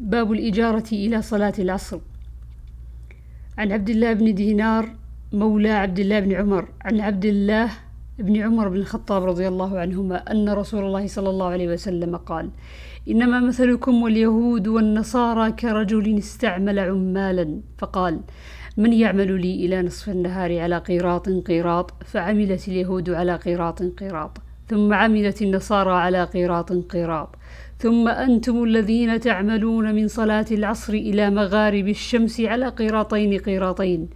باب الإجارة إلى صلاة العصر. عن عبد الله بن دينار مولى عبد الله بن عمر عن عبد الله بن عمر بن الخطاب رضي الله عنهما أن رسول الله صلى الله عليه وسلم قال إنما مثلكم واليهود والنصارى كرجل استعمل عمالا فقال من يعمل لي إلى نصف النهار على قيراط قيراط؟ فعملت اليهود على قيراط قيراط ثم عملت النصارى على قيراط قيراط. ثم أنتم الذين تعملون من صلاة العصر إلى مغارب الشمس على قيراطين قيراطين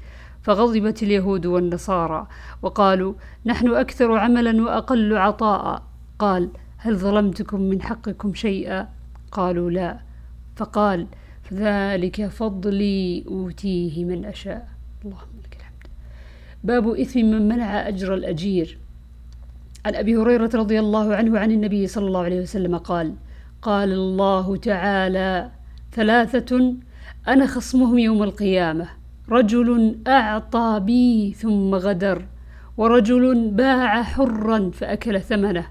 فغضبت اليهود والنصارى وقالوا نحن أكثر عملا وأقل عطاء. قال هل ظلمتكم من حقكم شيئا؟ قالوا لا. فقال فذلك فضلي أوتيه من أشاء. اللهم لك الحمد. باب إثم من منع أجر الأجير. عن أبي هريرة رضي الله عنه عن النبي صلى الله عليه وسلم قال قال الله تعالى ثلاثة أنا خصمهم يوم القيامة. رجل أعطى بي ثم غدر ورجل باع حرا فأكل ثمنه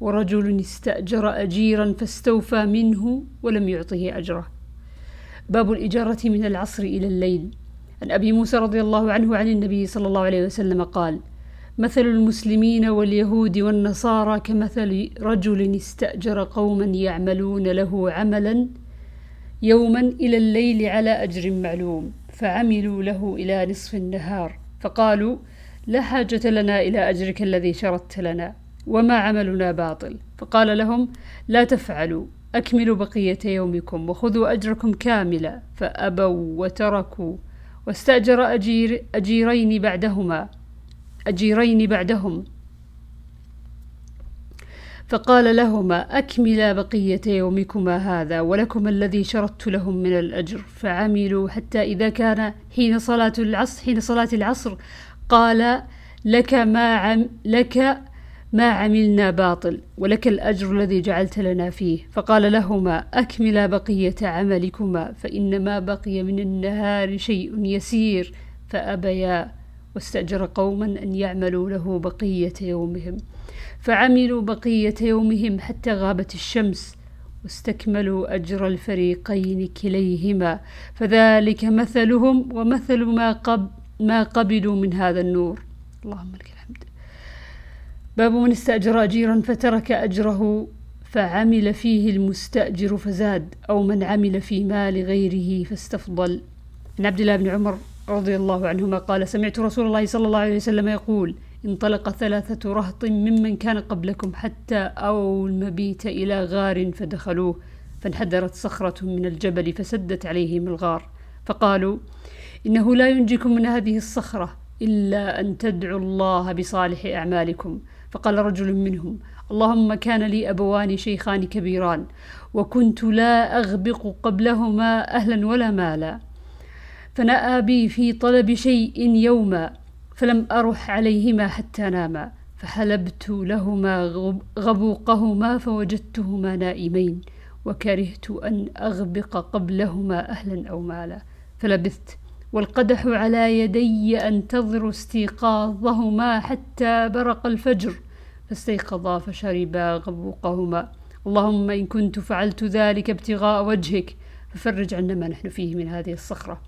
ورجل استأجر أجيرا فاستوفى منه ولم يعطه أجره. باب الإجارة من العصر إلى الليل. عن أبي موسى رضي الله عنه عن النبي صلى الله عليه وسلم قال مثل المسلمين واليهود والنصارى كمثل رجل استأجر قوما يعملون له عملا يوما إلى الليل على أجر معلوم فعملوا له إلى نصف النهار فقالوا لا حاجة لنا إلى أجرك الذي شردت لنا وما عملنا باطل فقال لهم لا تفعلوا أكملوا بقية يومكم وخذوا أجركم كاملا فأبوا وتركوا واستأجر أجير أجيرين بعدهما أجيرين بعدهم. فقال لهما أكملا بقية يومكما هذا ولكما الذي شرطت لهم من الأجر. فعملوا حتى إذا كان حين صلاة العصر حين صلاة العصر قال لك ما عم لك ما عملنا باطل ولك الأجر الذي جعلت لنا فيه. فقال لهما أكملا بقية عملكما فإنما بقي من النهار شيء يسير فأبيا واستأجر قوما أن يعملوا له بقية يومهم. فعملوا بقية يومهم حتى غابت الشمس واستكملوا أجر الفريقين كليهما. فذلك مثلهم ومثل ما, قب ما قبلوا من هذا النور. اللهم لك الحمد. باب من استأجر أجيرا فترك أجره فعمل فيه المستأجر فزاد أو من عمل في مال غيره فاستفضل. عن عبد الله بن عمر رضي الله عنهما قال سمعت رسول الله صلى الله عليه وسلم يقول انطلق ثلاثة رهط ممن كان قبلكم حتى أووا المبيت إلى غار فدخلوه فانحدرت صخرة من الجبل فسدت عليهم الغار فقالوا إنه لا ينجيكم من هذه الصخرة إلا أن تدعوا الله بصالح أعمالكم. فقال رجل منهم اللهم كان لي أبوان شيخان كبيران وكنت لا أغبق قبلهما أهلا ولا مالا. فنأى بي في طلب شيء يوما فلم أرح عليهما حتى ناما فحلبت لهما غبوقهما فوجدتهما نائمين وكرهت أن أغبق قبلهما أهلا أو مالا فلبثت والقدح على يدي أنتظر استيقاظهما حتى برق الفجر فاستيقظا فشربا غبوقهما. اللهم إن كنت فعلت ذلك ابتغاء وجهك ففرج عنا ما نحن فيه من هذه الصخرة.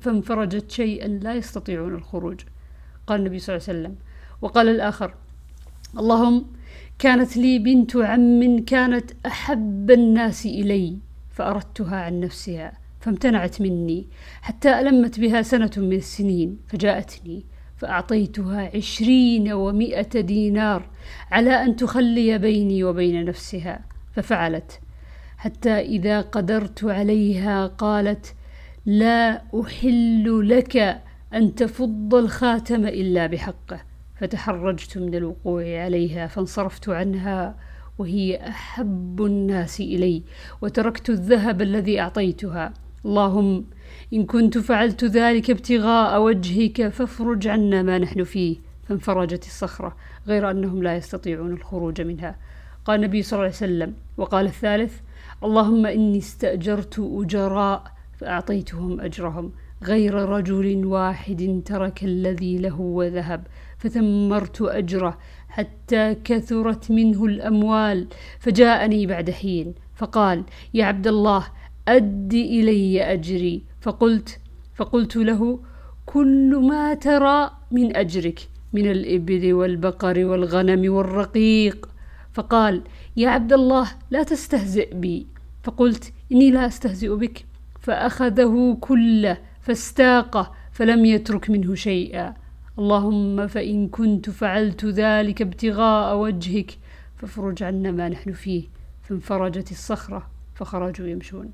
فانفرجت شيئا لا يستطيعون الخروج. قال النبي صلى الله عليه وسلم. وقال الآخر اللهم كانت لي بنت عم كانت أحب الناس إلي فأردتها عن نفسها فامتنعت مني حتى ألمت بها سنة من السنين فجاءتني فأعطيتها عشرين ومائة دينار على أن تخلي بيني وبين نفسها ففعلت حتى إذا قدرت عليها قالت لا أحل لك أن تفض الخاتم إلا بحقه. فتحرجت من الوقوع عليها فانصرفت عنها وهي أحب الناس إلي وتركت الذهب الذي أعطيتها. اللهم إن كنت فعلت ذلك ابتغاء وجهك فافرج عنا ما نحن فيه. فانفرجت الصخرة غير أنهم لا يستطيعون الخروج منها. قال النبي صلى الله عليه وسلم وقال الثالث اللهم إني استأجرت أجراء فأعطيتهم أجرهم غير رجل واحد ترك الذي له وذهب فثمرت أجره حتى كثرت منه الأموال. فجاءني بعد حين فقال يا عبد الله أد إلي أجري. فقلت فقلت له كل ما ترى من أجرك من الإبل والبقر والغنم والرقيق. فقال يا عبد الله لا تستهزئ بي. فقلت إني لا أستهزئ بك. فأخذه كله فاستاقه فلم يترك منه شيئا. اللهم فإن كنت فعلت ذلك ابتغاء وجهك فافرج عنا ما نحن فيه. فانفرجت الصخرة فخرجوا يمشون.